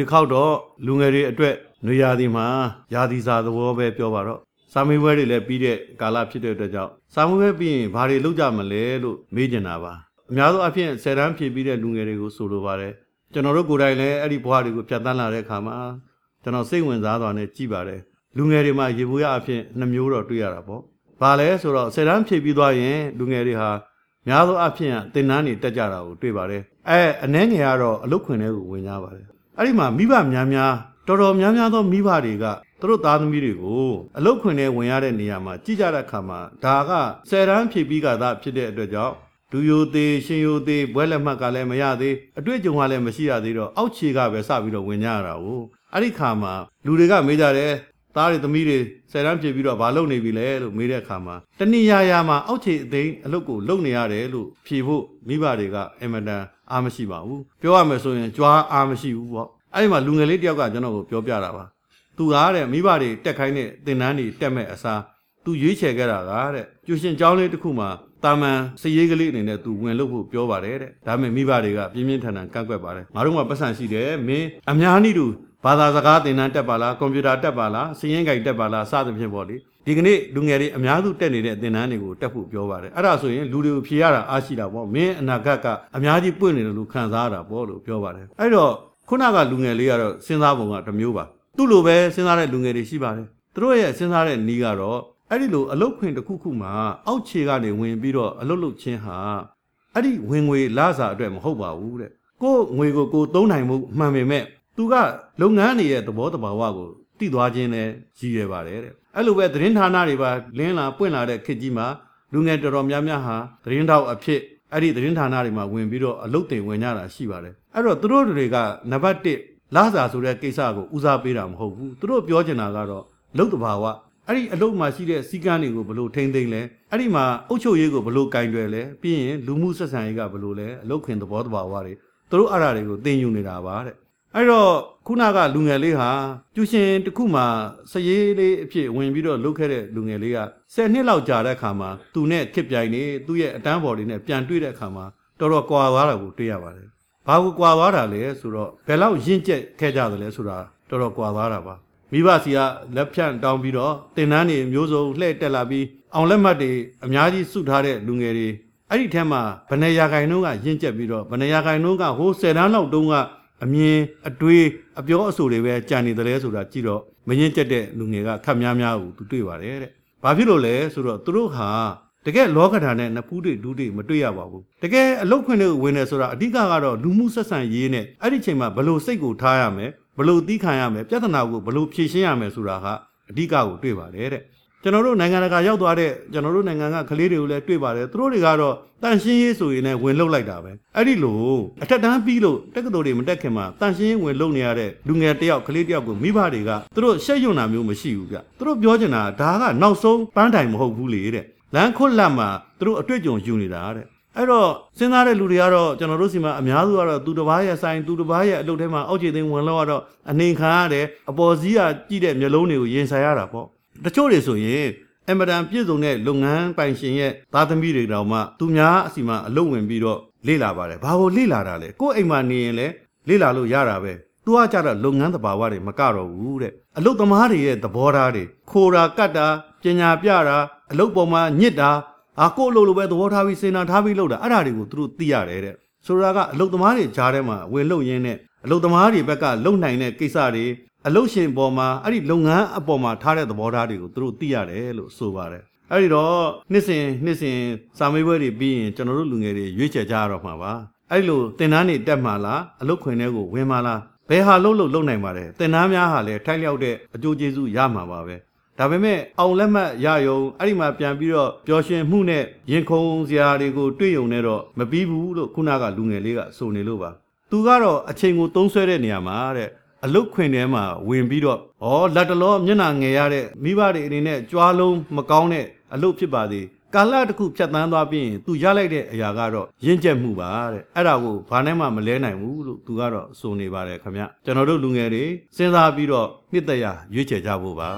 တစ်ခေါက်တော့လူငယ်တွေအတွက်နွေရာသီမှာရာသီစာသဘောပဲပြောပါတော့စာမေးပွဲတွေလည်းပြီးတဲ့ကာလဖြစ်တဲ့အတွက်ကြောင့်စာမေးပွဲပြီးရင်ဘာတွေလုပ်ကြမလဲလို့မေးချင်တာပါအများသောအားဖြင့်ဆယ်တန်းဖြည့်ပြီးတဲ့လူငယ်တွေကိုဆိုလိုပါတယ်ကျွန်တော်တို့ကိုယ်တိုင်လည်းအဲ့ဒီဘဝတွေကိုဖြတ်သန်းလာတဲ့အခါမှာကျွန်တော်စိတ်ဝင်စားစွာနဲ့ကြည်ပါတယ်လူငယ်တွေမှာရေဘူးရအဖြစ်နှမျိုးတော့တွေ့ရတာပေါ့ဘာလဲဆိုတော့ဆယ်တန်းဖြည့်ပြီးသွားရင်လူငယ်တွေဟာများသောအားဖြင့်တင်နန်းနေတက်ကြတာကိုတွေ့ပါတယ်အဲအနှဲငယ်ကတော့အလုတ်ခွင်တွေကိုဝင်ကြပါတယ် အဲ့ဒီမှာမိဘများများတော်တော်များများသောမိဘတွေကသူတို့သားသမီးတွေကိုအလုတ်ခွင်ထဲဝင်ရတဲ့နေရာမှာကြည်ကြတဲ့အခါမှာဒါကဆယ်တန်းဖြည့်ပြီးကသာဖြစ်တဲ့အတွက်ကြောင့်ဒူယိုသေးရှင်ယိုသေးဘွဲလက်မှတ်ကလည်းမရသေးအတွေ့အကြုံကလည်းမရှိရသေးတော့အောက်ခြေကပဲစပြီးတော့ဝင်ကြရတာကိုအဲ့ဒီခါမှာလူတွေကမေးကြတယ် သားတွေသမီးတွေဆယ်တန်းဖြည့်ပြီးတော့ဘာလုပ်နေပြီလဲလို့မေးတဲ့အခါမှာတဏှိယာယာမှာအောက်ခြေအသိအလုပ်ကိုလုပ်နေရတယ်လို့ဖြေဖို့မိဘတွေကအင်မတန်အားမရှိပါဘူးပြောရမယ်ဆိုရင်ကြွားအားမရှိဘူးပေါ့အဲ့ဒီမှာလူငယ်လေးတယောက်ကကျွန်တော်ကိုပြောပြတာပါသူကားတဲ့မိဘတွေတက်ခိုင်းတဲ့သင်တန်းတွေတက်မဲ့အစားသူရွေးချယ်ခဲ့တာကတဲ့ကျူရှင်ကျောင်းလေးတစ်ခုမှာတာမန်စည်ရေးကလေးအနေနဲ့သူဝင်လို့ဖို့ပြောပါတယ်တဲ့ဒါပေမဲ့မိဘတွေကပြင်းပြင်းထန်ထန်ကန့်ကွက်ပါတယ်ငါတို့ကပတ်စံရှိတယ်မင်းအများနည်းတူ ဘာသာစကားသင်တန်းတက်ပါလားကွန်ပျူတာတက်ပါလားစည်ရင်ကြိုက်တက်ပါလားစသဖြင့်ပေါ့လေဒီကနေ့လူငယ်တွေအများစုတက်နေတဲ့သင်တန်းတွေကိုတက်ဖို့ပြောပါတယ်အဲ့ဒါဆိုရင်လူတွေကိုဖြေရတာအားရှိတာပေါ့မင်းအနာဂတ်ကအများကြီးပွင့်နေတယ်လို့ခံစားရတာပေါ့လို့ပြောပါတယ်အဲ့တော့ခုနကလူငယ်လေးကတော့စဉ်းစားပုံကတစ်မျိုးပါသူ့လိုပဲစဉ်းစားတဲ့လူငယ်တွေရှိပါတယ်သူတို့ရဲ့စဉ်းစားတဲ့နီးကတော့အဲ့ဒီလိုအလုတ်ခွင်တစ်ခုခုမှာအောက်ခြေကနေဝင်ပြီးတော့အလုတ်လုတ်ချင်းဟာအဲ့ဒီဝင်ငွေလစာအတွက်မဟုတ်ပါဘူးတဲ့ကိုယ်ငွေကိုကိုယ်သုံးနိုင်မှုမှန်ပေမဲ့ သူကလုပ်ငန်းတွေရဲ့သဘောတဘာဝကိုသိသွားခြင်းနဲ့ရည်ရွယ်ပါတယ်တဲ့အဲ့လိုပဲသတင်းဌာနတွေပါလင်းလာပွင့်လာတဲ့ခေတ်ကြီးမှာလူငယ်တော်တော်များများဟာသတင်းတောက်အဖြစ်အဲ့ဒီသတင်းဌာနတွေမှာဝင်ပြီးတော့အလုပ်တင်ဝင်ကြတာရှိပါတယ်အဲ့တော့သူတို့တွေကနံပါတ်1လာစာဆိုတဲ့ကိစ္စကိုဦးစားပေးတာမဟုတ်ဘူးသူတို့ပြောချင်တာကတော့လုတ်တဘာဝအဲ့ဒီအလုပ်မှာရှိတဲ့စီကန်းတွေကိုဘယ်လိုထိမ့်သိမ့်လဲအဲ့ဒီမှာအုပ်ချုပ်ရေးကိုဘယ်လိုကင်တွယ်လဲပြီးရင်လူမှုဆက်ဆံရေးကဘယ်လိုလဲအလုပ်ခင်သဘောတဘာဝတွေသူတို့အရာတွေကိုသင်ယူနေတာပါတဲ့ အဲ့တော့ခုနကလူငယ်လေးဟာကျူရှင်တစ်ခုမှစရေးလေးအဖြစ်ဝင်ပြီးတော့လုပ်ခဲ့တဲ့လူငယ်လေးက10နှစ်လောက်ကြာတဲ့အခါမှာသူနဲ့ခစ်ပြိုင်နေသူ့ရဲ့အတန်းဘော်တွေနဲ့ပြန်တွေ့တဲ့အခါမှာတော်တော်ကွာသွားတာကိုတွေ့ရပါတယ်။ဘာကိုကွာသွားတာလဲဆိုတော့ဘယ်လောက်ရင့်ကျက်ခဲ့ကြသလဲဆိုတာတော်တော်ကွာသွားတာပါ။မိဘစီကလက်ဖြန့်တောင်းပြီးတော့တင်နန်းတွေမျိုးစုံလှည့်တက်လာပြီးအောင်လက်မှတ်တွေအများကြီးစုထားတဲ့လူငယ်တွေအဲ့ဒီထဲမှာဗနေရာဂိုင်နှုန်းကရင့်ကျက်ပြီးတော့ဗနေရာဂိုင်နှုန်းကဟို10တန်းလောက်တုန်းက အမြင်အတွေးအပြောအဆိုတွေပဲကြံနေတယ်လဲဆိုတာကြည့်တော့မရင်ကျက်တဲ့လူငယ်ကခက်များများကိုသူတွေ့ပါတယ်တဲ့။ဘာဖြစ်လို့လဲဆိုတော့သူတို့ဟာတကယ်လောကဓာတ်နဲ့နဖူးတွေဒူးတွေမတွေ့ရပါဘူး။တကယ်အလုတ်ခွင့်တွေကိုဝင်နေဆိုတာအဓိကကတော့လူမှုဆက်ဆံရေးနဲ့အဲ့ဒီချိန်မှာဘလို့စိတ်ကိုထားရမယ်ဘလို့သီးခံရမယ်ပြဿနာကိုဘလို့ဖြေရှင်းရမယ်ဆိုတာကအဓိကကိုတွေ့ပါတယ်တဲ့။ ကျွန်တော်တို့နိုင်ငံတကာရောက်သွားတဲ့ကျွန်တော်တို့နိုင်ငံကကလေးတွေကိုလည်းတွေ့ပါတယ်သူတို့တွေကတော့တန်ရှင်းရေးဆိုရင်လည်းဝင်လုတ်လိုက်တာပဲအဲ့ဒီလိုအထက်တန်းပြီးလို့တက္ကသိုလ်တွေမတက်ခင်မှာတန်ရှင်းရေးဝင်လုတ်နေရတဲ့လူငယ်တယောက်ကလေးတယောက်ကိုမိဘတွေကသူတို့ရှက်ရွံ့တာမျိုးမရှိဘူးဗျသူတို့ပြောချင်တာဒါကနောက်ဆုံးပန်းတိုင်မဟုတ်ဘူးလေတဲ့လမ်းခွတ်လက်မှာသူတို့အတွေ့အကြုံယူနေတာတဲ့အဲ့တော့စဉ်းစားတဲ့လူတွေကတော့ကျွန်တော်တို့စီမှာအများစုကတော့သူတစ်ပါးရဲ့ဆိုင်သူတစ်ပါးရဲ့အလုပ်ထဲမှာအောက်ခြေသိမ်းဝင်လောက်တော့အနေခံရတယ်အပေါ်စီးကကြည့်တဲ့မျက်လုံးတွေကိုရင်ဆိုင်ရတာပေါ့ တချို့တွေဆိုရင်အမတန်ပြည့်စုံတဲ့လုပ်ငန်းပိုင်ရှင်ရဲ့သားသမီးတွေတောင်မှသူများအစီမံအလုပ်ဝင်ပြီးတော့လေ့လာပါတယ်ဘာလို့လေ့လာတာလဲကိုယ့်အိမ်မှာနေရင်လည်းလေ့လာလို့ရတာပဲသူကကြတော့လုပ်ငန်းသဘာဝတွေမကတော့ဘူးတဲ့အလုပ်သမားတွေရဲ့သဘောထားတွေခိုးတာကတ်တာပညာပြတာအလုပ်ပေါ်မှာညစ်တာအာကိုယ့်အလုပ်လိုပဲသဘောထားပြီးစေနာထားပြီးလုပ်တာအဲ့ဒါတွေကိုသူတို့သိရတယ်တဲ့ဆိုတာကအလုပ်သမားတွေကြားထဲမှာဝင်လုပ်ရင်းနဲ့အလုပ်သမားတွေဘက်ကလုံနိုင်တဲ့ကိစ္စတွေ အလုတ်ရှင်ပေါ်မှာအဲ့ဒီလုပ်ငန်းအပေါ်မှာထားတဲ့သဘောထားတွေကိုသူတို့သိရတယ်လို့ဆိုပါတယ်အဲ့ဒီတော့နှစ်စဉ်နှစ်စဉ်စာမေးပွဲတွေပြီးရင်ကျွန်တော်တို့လူငယ်တွေရွေးချယ်ကြရတော့မှာပါအဲ့လိုတင်တန်းတွေတက်မှာလားအလုတ်ခွင်တွေကိုဝင်မှာလားဘယ်ဟာလုံးလို့လုံနိုင်ပါတယ်တင်တန်းများဟာလည်းထိုက်လျောက်တဲ့အကျိုးကျေးဇူးရမှာပါပဲဒါပေမဲ့အောင်လက်မှတ်ရယုံအဲ့ဒီမှာပြန်ပြီးတော့ပျော်ရွှင်မှုနဲ့ရင်ခုန်စရာတွေကိုတွေ့ယုံနေတော့မပြီးဘူးလို့ခုနကလူငယ်လေးကဆိုနေလို့ပါသူကတော့အချိန်ကိုသုံးဆွဲတဲ့နေရာမှာတဲ့ အလုတ်ခွင်ထဲမှာဝင်ပြီးတော့ဩလက်တလောမျက်နှာငယ်ရတဲ့မိဘတွေအနေနဲ့ကြွားလုံးမကောင်းတဲ့အလုတ်ဖြစ်ပါသေးကာလတစ်ခုဖြတ်တန်းသွားပြီးရင်သူရလိုက်တဲ့အရာကတော့ရင့်ကျက်မှုပါတဲ့အဲ့ဒါကိုဘာနဲ့မှမလဲနိုင်ဘူးလို့သူကတော့ဆိုနေပါတယ်ခင်ဗျကျွန်တော်တို့လူငယ်တွေစဉ်းစားပြီးတော့နှစ်သက်ရရွေးချယ်ကြဖို့ပါ